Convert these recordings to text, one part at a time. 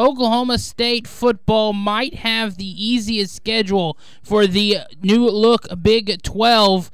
Oklahoma State football might have the easiest schedule for the new look Big 12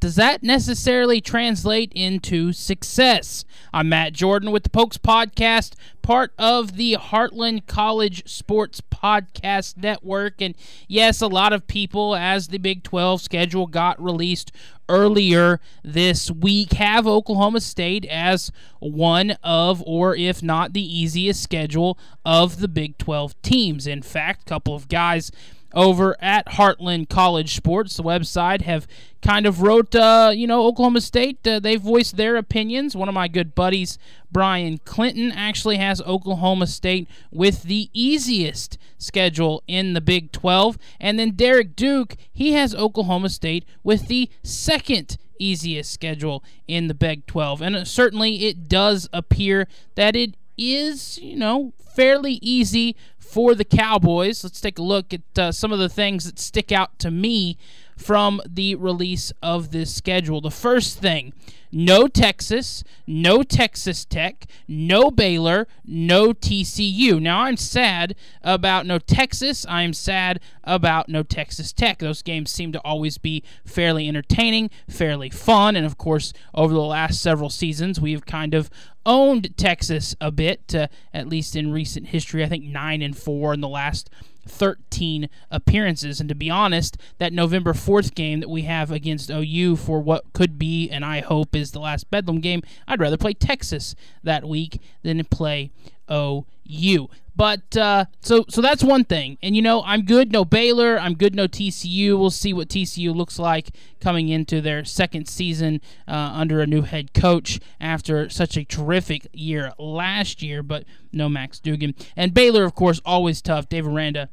does that necessarily translate into success? I'm Matt Jordan with the Pokes Podcast, part of the Heartland College Sports Podcast Network. And yes, a lot of people, as the Big 12 schedule got released earlier this week, have Oklahoma State as one of, or if not the easiest schedule of the Big 12 teams. In fact, a couple of guys over at Heartland College Sports, the website, have kind of wrote, uh, you know, Oklahoma State. Uh, they voiced their opinions. One of my good buddies, Brian Clinton, actually has Oklahoma State with the easiest schedule in the Big 12. And then Derek Duke, he has Oklahoma State with the second easiest schedule in the Big 12. And uh, certainly it does appear that it is, you know, fairly easy for the Cowboys. Let's take a look at uh, some of the things that stick out to me from the release of this schedule. The first thing no Texas, no Texas Tech, no Baylor, no TCU. Now, I'm sad about no Texas. I'm sad about no Texas Tech. Those games seem to always be fairly entertaining, fairly fun, and of course, over the last several seasons, we've kind of owned Texas a bit, uh, at least in recent history. I think 9 and 4 in the last 13 appearances. And to be honest, that November 4th game that we have against OU for what could be, and I hope, is the last Bedlam game, I'd rather play Texas that week than play OU. But uh, so so that's one thing. And you know, I'm good no Baylor, I'm good no TCU. We'll see what TCU looks like coming into their second season uh, under a new head coach after such a terrific year last year. But no Max Duggan. and Baylor, of course, always tough. Dave Aranda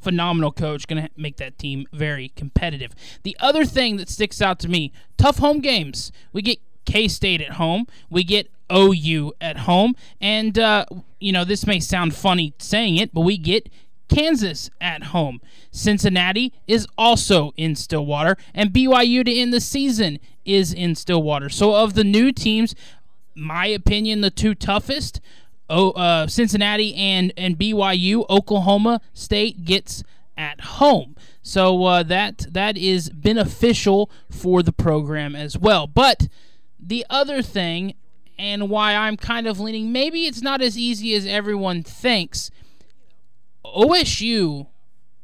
phenomenal coach, going to make that team very competitive. The other thing that sticks out to me tough home games. We get K State at home, we get OU at home, and, uh, you know, this may sound funny saying it, but we get Kansas at home. Cincinnati is also in Stillwater, and BYU to end the season is in Stillwater. So, of the new teams, my opinion, the two toughest oh, uh, Cincinnati and, and BYU, Oklahoma State gets at home. So uh, that that is beneficial for the program as well. But the other thing, and why I'm kind of leaning, maybe it's not as easy as everyone thinks. OSU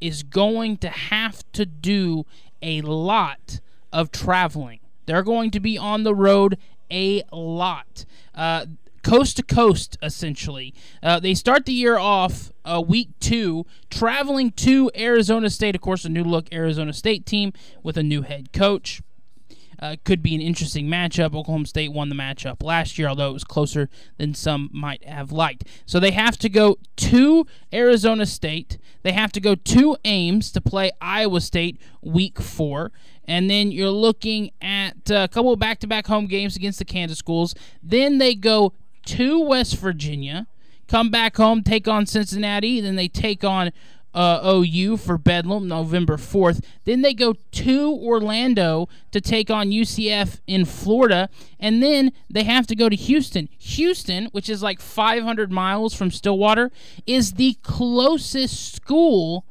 is going to have to do a lot of traveling. They're going to be on the road a lot. Uh, coast to coast, essentially. Uh, they start the year off uh, week two, traveling to Arizona State. Of course, a new look Arizona State team with a new head coach. Uh, could be an interesting matchup. Oklahoma State won the matchup last year, although it was closer than some might have liked. So they have to go to Arizona State. They have to go to Ames to play Iowa State week four. And then you're looking at a couple back to back home games against the Kansas schools. Then they go to West Virginia, come back home, take on Cincinnati, then they take on uh, OU for Bedlam November 4th. Then they go to Orlando to take on UCF in Florida. And then they have to go to Houston. Houston, which is like 500 miles from Stillwater, is the closest school,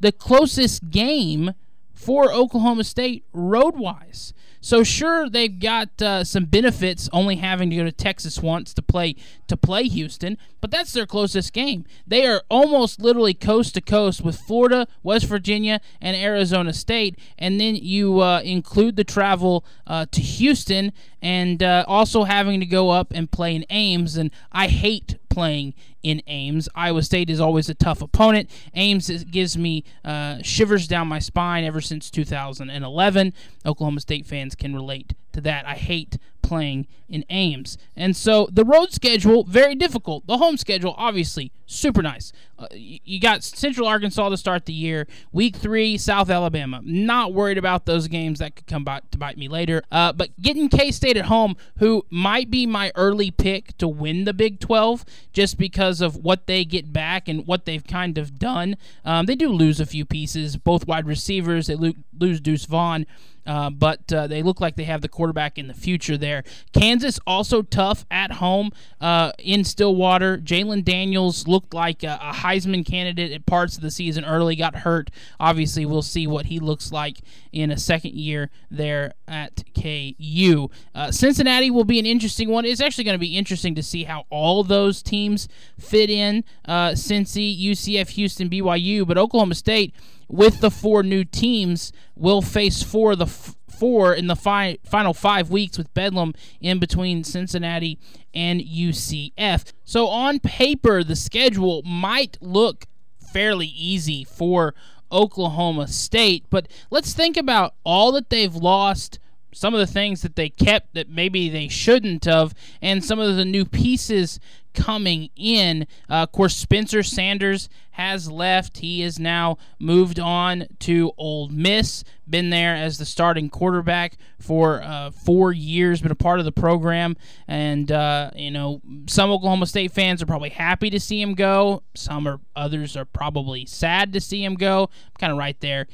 the closest game for Oklahoma State road wise. So sure, they've got uh, some benefits only having to go to Texas once to play to play Houston, but that's their closest game. They are almost literally coast to coast with Florida, West Virginia, and Arizona State, and then you uh, include the travel uh, to Houston and uh, also having to go up and play in Ames. And I hate playing in Ames. Iowa State is always a tough opponent. Ames gives me uh, shivers down my spine ever since 2011. Oklahoma State fans can relate to that. I hate playing in Ames. And so the road schedule, very difficult. The home schedule, obviously, super nice. Uh, you got Central Arkansas to start the year. Week three, South Alabama. Not worried about those games that could come back to bite me later. Uh, but getting K State at home, who might be my early pick to win the Big 12, just because of what they get back and what they've kind of done. Um, they do lose a few pieces, both wide receivers. They lose Deuce Vaughn. uh, but uh, they look like they have the quarterback in the future there. Kansas also tough at home uh, in Stillwater. Jalon Daniels looked like a, a, Heisman candidate at parts of the season early, got hurt. Obviously, we'll see what he looks like in a second year there at KU. Uh, Cincinnati will be an interesting one. It's actually going to be interesting to see how all those teams fit in uh, Cincy, UCF, Houston, BYU, but Oklahoma State with the four new teams will face four the f- four in the fi- final five weeks with Bedlam in between Cincinnati and UCF. So on paper, the schedule might look fairly easy for Oklahoma State, but let's think about all that they've lost some of the things that they kept that maybe they shouldn't have, and some of the new pieces coming in. Uh, of course, Spencer Sanders has left. He is now moved on to Ole Miss. Been there as the starting quarterback for uh, four years, been a part of the program. And, uh, you know, some Oklahoma State fans are probably happy to see him go. Some are, others are probably sad to see him go. I'm kind of right there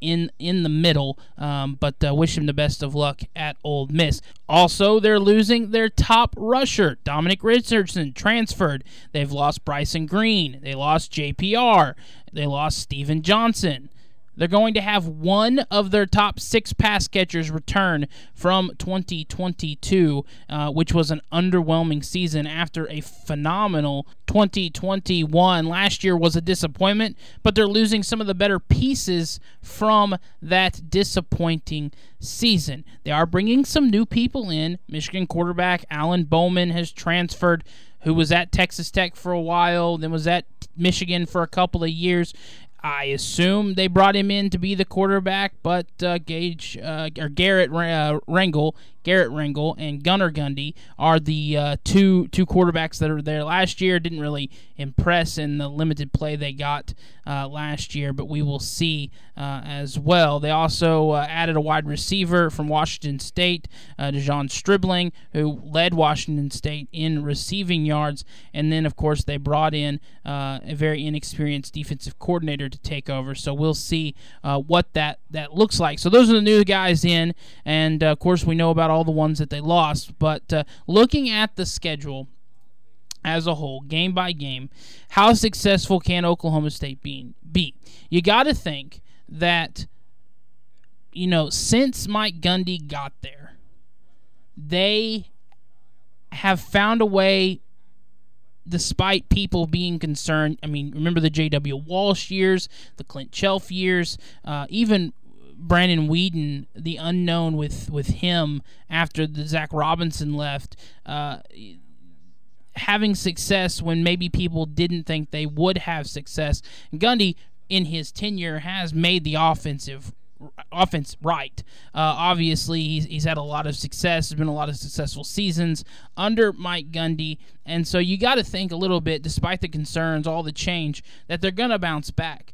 in in the middle. Um, but uh, wish him the best of luck at Ole Miss. Also, they're losing their top rusher, Dominic Richardson, transferred. They've lost Bryson Green. They lost JPR. They lost Steven Johnson. They're going to have one of their top six pass catchers return from 2022, uh, which was an underwhelming season after a phenomenal 2021. Last year was a disappointment, but they're losing some of the better pieces from that disappointing season. They are bringing some new people in. Michigan quarterback Alan Bowman has transferred who was at Texas Tech for a while, then was at Michigan for a couple of years. I assume they brought him in to be the quarterback, but uh, Gage uh, or Garrett uh, Garrett Rangel and Gunnar Gundy are the uh, two two quarterbacks that are there last year. Didn't really impress in the limited play they got uh, last year, but we will see uh, as well. They also uh, added a wide receiver from Washington State, uh, De'Zhaun Stribling, who led Washington State in receiving yards, and then of course they brought in uh, a very inexperienced defensive coordinator to take over. So we'll see what that that looks like. So those are the new guys in, and of course we know about all the ones that they lost. But uh, looking at the schedule as a whole, game by game, how successful can Oklahoma State be? be? You got to think that, you know, since Mike Gundy got there, they have found a way despite people being concerned. I mean, remember the J.W. Walsh years, the Clint Chelf years, uh, even Brandon Weeden, the unknown with with him after the Zach Robinson left, uh, having success when maybe people didn't think they would have success. Gundy, in his tenure, has made the offensive offense right. Uh, obviously, he's, he's had a lot of success. There's been a lot of successful seasons under Mike Gundy. And so you got to think a little bit, despite the concerns, all the change, that they're going to bounce back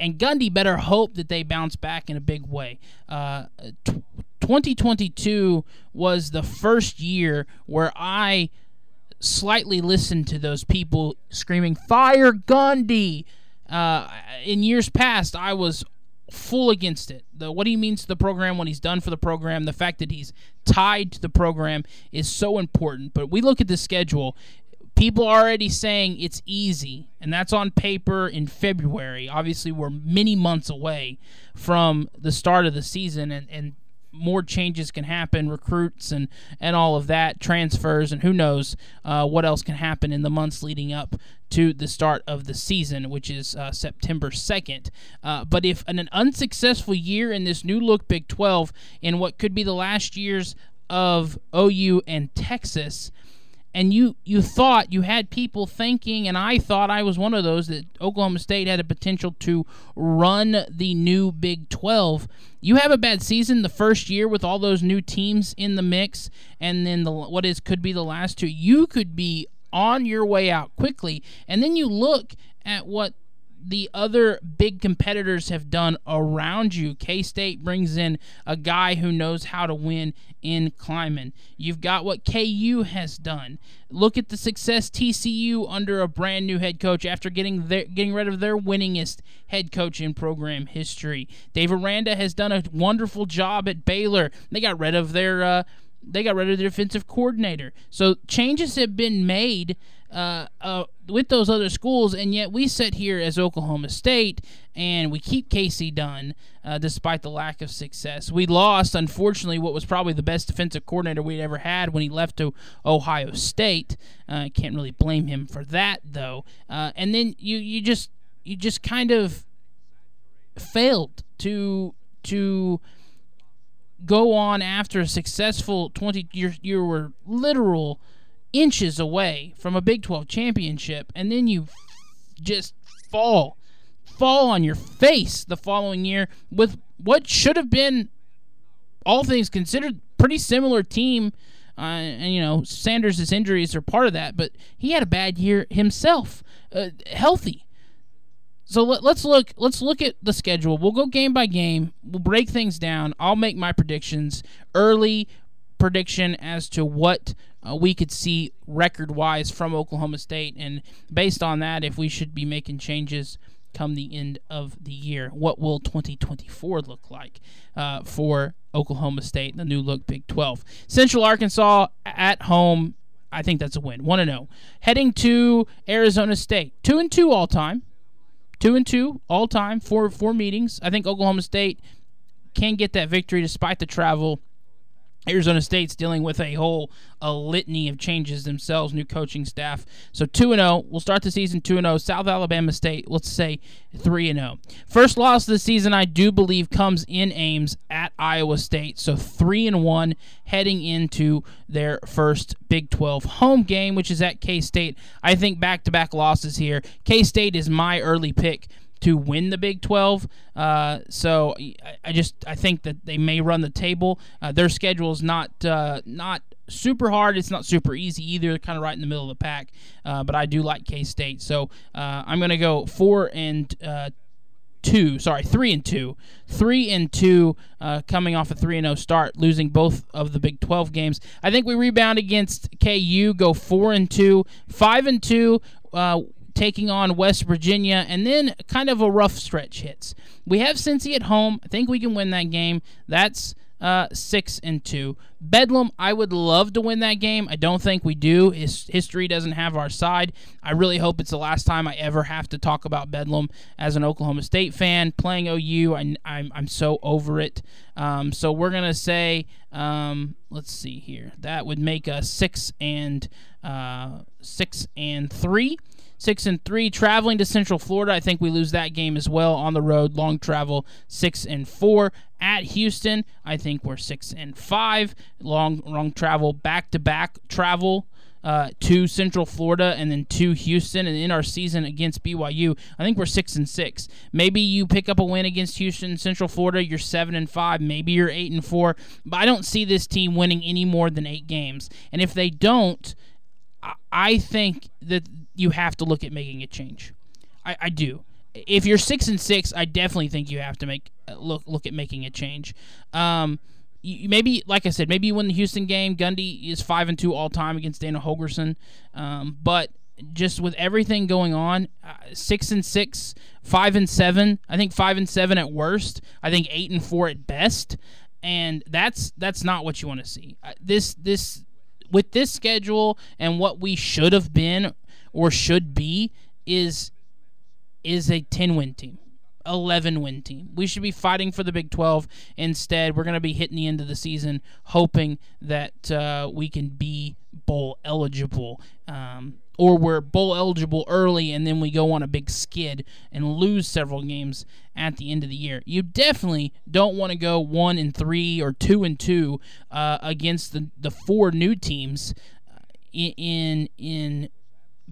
and Gundy better hope that they bounce back in a big way. Uh, t- 2022 was the first year where I slightly listened to those people screaming "Fire Gundy." Uh, in years past, I was full against it. The what he means to the program, what he's done for the program, the fact that he's tied to the program is so important. But we look at the schedule people are already saying it's easy, and that's on paper in February. Obviously, we're many months away from the start of the season, and, and more changes can happen, recruits and, and all of that, transfers, and who knows uh, what else can happen in the months leading up to the start of the season, which is uh, September 2nd. Uh, but if an, unsuccessful year in this new look Big 12 in what could be the last years of OU and Texas, and you you thought you had people thinking and I thought I was one of those that Oklahoma State had a potential to run the new Big 12 you have a bad season the first year with all those new teams in the mix and then the what is could be the last two. You could be on your way out quickly and then you look at what the other big competitors have done around you. K State brings in a guy who knows how to win in climbing. You've got what KU has done. Look at the success TCU under a brand new head coach after getting their, getting rid of their winningest head coach in program history. Dave Aranda has done a wonderful job at Baylor. They got rid of their uh, they got rid of their defensive coordinator. So changes have been made uh, uh, with those other schools, and yet we sit here as Oklahoma State and we keep Kasey Dunn uh, despite the lack of success. We lost, unfortunately, what was probably the best defensive coordinator we'd ever had when he left to Ohio State. I uh, can't really blame him for that, though. Uh, and then you you just you just kind of failed to to go on after a successful 20 you you were literal inches away from a Big 12 championship, and then you just fall, fall on your face the following year with what should have been, all things considered, pretty similar team. Uh, and you know Sanders' injuries are part of that, but he had a bad year himself, uh, healthy. So let, us look. Let's look at the schedule. We'll go game by game. We'll break things down. I'll make my predictions early prediction as to what uh, we could see record wise from Oklahoma State. And based on that, if we should be making changes come the end of the year, what will 2024 look like uh, for Oklahoma State, the new look Big 12? Central Arkansas at home. I think that's a win. 1 0. Heading to Arizona State. 2 and 2 all time. 2 and 2 all time. Four four meetings. I think Oklahoma State can get that victory despite the travel Arizona State's dealing with a whole a litany of changes themselves, new coaching staff. So 2 0. We'll start the season 2 0. South Alabama State, let's say 3 0. First loss of the season, I do believe, comes in Ames at Iowa State. So 3 and 1 heading into their first Big 12 home game, which is at K State. I think back to back losses here. K State is my early pick to win the Big 12. Uh, so I just I think that they may run the table. Uh, their schedule is not uh, not super hard. It's not super easy either. They're kind of right in the middle of the pack. Uh, but I do like K State, so uh, I'm going to go four and uh, two. Sorry, three and two. Three and two, uh, coming off a three and zero oh start, losing both of the Big Twelve games. I think we rebound against KU, go four and two, five and two. Uh, taking on West Virginia, and then kind of a rough stretch hits. We have Cincy at home. I think we can win that game. That's uh, six and two. Bedlam, I would love to win that game. I don't think we do. His history doesn't have our side. I really hope it's the last time I ever have to talk about Bedlam as an Oklahoma State fan playing OU. I, I'm I'm so over it. Um, so we're gonna say, um, let's see here. That would make us six and uh, six and three six and three. Traveling to Central Florida, I think we lose that game as well on the road. Long travel, six and four. At Houston, I think we're six and five. Long long travel, back to back travel. Uh, to Central Florida and then to Houston, and in our season against BYU, I think we're six and six. Maybe you pick up a win against Houston, Central Florida, you're seven and five. Maybe you're eight and four. But I don't see this team winning any more than eight games. And if they don't, I think that you have to look at making a change. I, I do. If you're six and six, I definitely think you have to make uh, look look at making a change. Um, you, maybe, like I said, maybe you win the Houston game. Gundy is five and two all time against Dana Holgorsen, um, but just with everything going on, uh, six and six, five and seven. I think five and seven at worst. I think eight and four at best, and that's that's not what you want to see. Uh, this this with this schedule and what we should have been or should be is is a 10 win team. 11 win team. We should be fighting for the Big 12. Instead, we're going to be hitting the end of the season hoping that uh, we can be bowl eligible. Um, or we're bowl eligible early and then we go on a big skid and lose several games at the end of the year. You definitely don't want to go one and three or two and two uh, against the, the four new teams uh, in in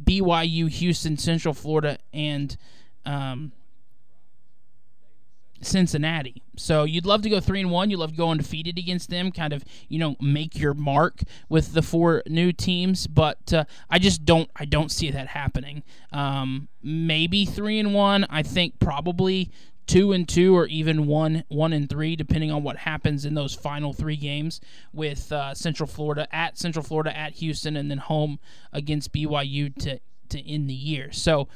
BYU, Houston, Central Florida, and um, Cincinnati. So you'd love to go three and one. You'd love to go undefeated against them, kind of you know make your mark with the four new teams. But uh, I just don't I don't see that happening. Um, maybe three and one. I think probably two and two or even one one and three depending on what happens in those final three games with uh, central florida at central florida at houston and then home against byu to to end the year so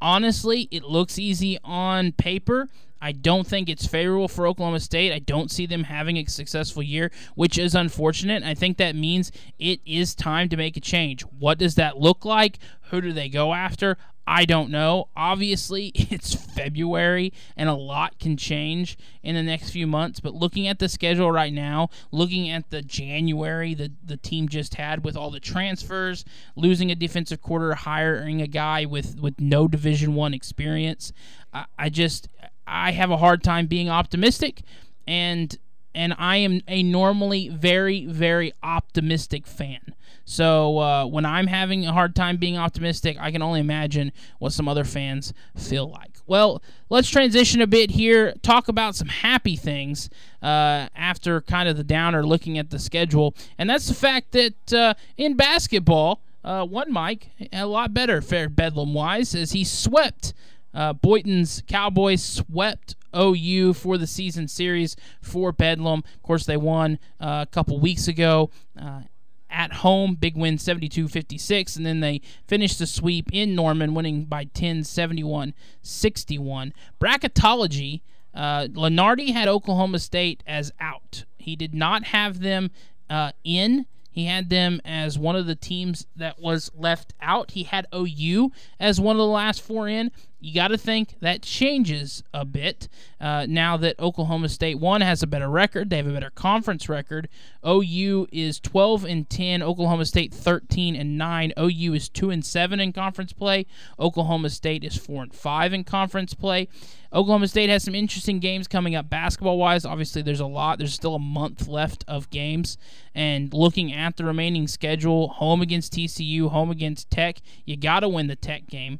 honestly it looks easy on paper I don't think it's favorable for Oklahoma State. I don't see them having a successful year, which is unfortunate. I think that means it is time to make a change. What does that look like? Who do they go after? I don't know. Obviously, it's February and a lot can change in the next few months. But looking at the schedule right now, looking at the January that the team just had with all the transfers, losing a defensive quarter, hiring a guy with, with no Division One experience, I, I just I have a hard time being optimistic, and and I am a normally very very optimistic fan. So uh, when I'm having a hard time being optimistic, I can only imagine what some other fans feel like. Well, let's transition a bit here. Talk about some happy things uh, after kind of the downer, looking at the schedule, and that's the fact that uh, in basketball. Uh, one Mike a lot better fared Bedlam wise as he swept uh, Boynton's Cowboys swept OU for the season series for Bedlam. Of course, they won uh, a couple weeks ago. Uh, at home, big win 72 56, and then they finished the sweep in Norman, winning by 10 71 61. Bracketology uh, Lunardi had Oklahoma State as out. He did not have them uh, in. He had them as one of the teams that was left out. He had OU as one of the last four in you got to think that changes a bit uh, now that Oklahoma State one has a better record. They have a better conference record. OU is 12 and 10. Oklahoma State 13 and 9. OU is 2 and 7 in conference play. Oklahoma State is 4 and 5 in conference play. Oklahoma State has some interesting games coming up basketball wise. Obviously, there's a lot. There's still a month left of games. And looking at the remaining schedule, home against TCU, home against Tech, you got to win the Tech game.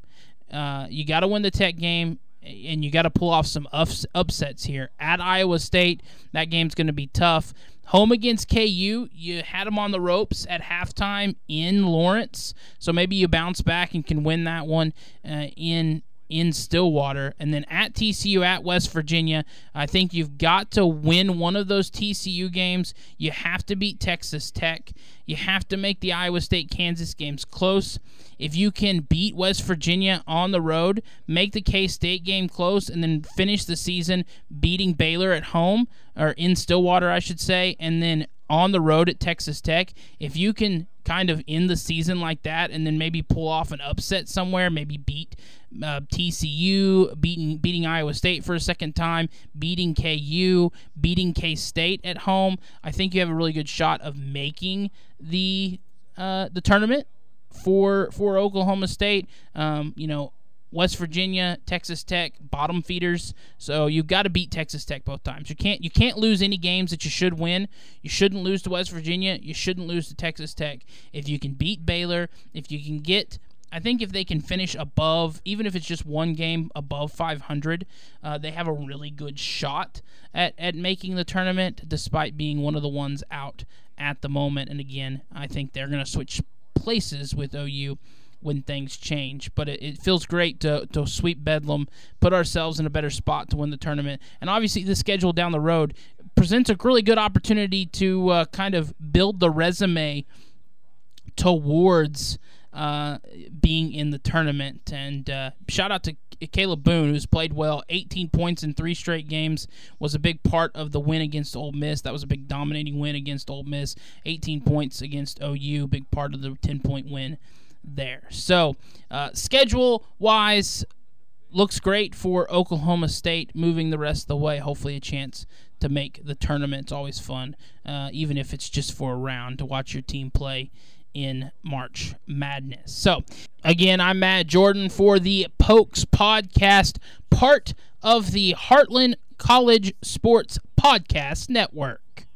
Uh, you got to win the Tech game, and you got to pull off some ups- upsets here. At Iowa State, that game's going to be tough. Home against KU, you had them on the ropes at halftime in Lawrence, so maybe you bounce back and can win that one uh, in in Stillwater. And then at TCU at West Virginia, I think you've got to win one of those TCU games. You have to beat Texas Tech. You have to make the Iowa State Kansas games close. If you can beat West Virginia on the road, make the K State game close, and then finish the season beating Baylor at home, or in Stillwater, I should say, and then on the road at Texas Tech, if you can kind of end the season like that and then maybe pull off an upset somewhere, maybe beat uh, TCU, beating beating Iowa State for a second time, beating KU, beating K State at home, I think you have a really good shot of making the uh, the tournament for for Oklahoma State. Um, you know, West Virginia, Texas Tech, bottom feeders. So you've got to beat Texas Tech both times. You can't you can't lose any games that you should win. You shouldn't lose to West Virginia. You shouldn't lose to Texas Tech. If you can beat Baylor, if you can get I think if they can finish above, even if it's just one game above 500, uh, they have a really good shot at, at making the tournament, despite being one of the ones out at the moment. And again, I think they're going to switch places with OU when things change. But it, it, feels great to, to sweep Bedlam, put ourselves in a better spot to win the tournament. And obviously, the schedule down the road presents a really good opportunity to uh, kind of build the resume towards uh, being in the tournament. And uh, shout out to Kalib Boone, who's played well. 18 points in three straight games was a big part of the win against Ole Miss. That was a big dominating win against Ole Miss. 18 points against OU, big part of the 10 point win there. So, uh, schedule wise, looks great for Oklahoma State moving the rest of the way. Hopefully, a chance to make the tournament. It's always fun, uh, even if it's just for a round to watch your team play in March Madness. So, again, I'm Matt Jordan for the Pokes Podcast, part of the Heartland College Sports Podcast Network.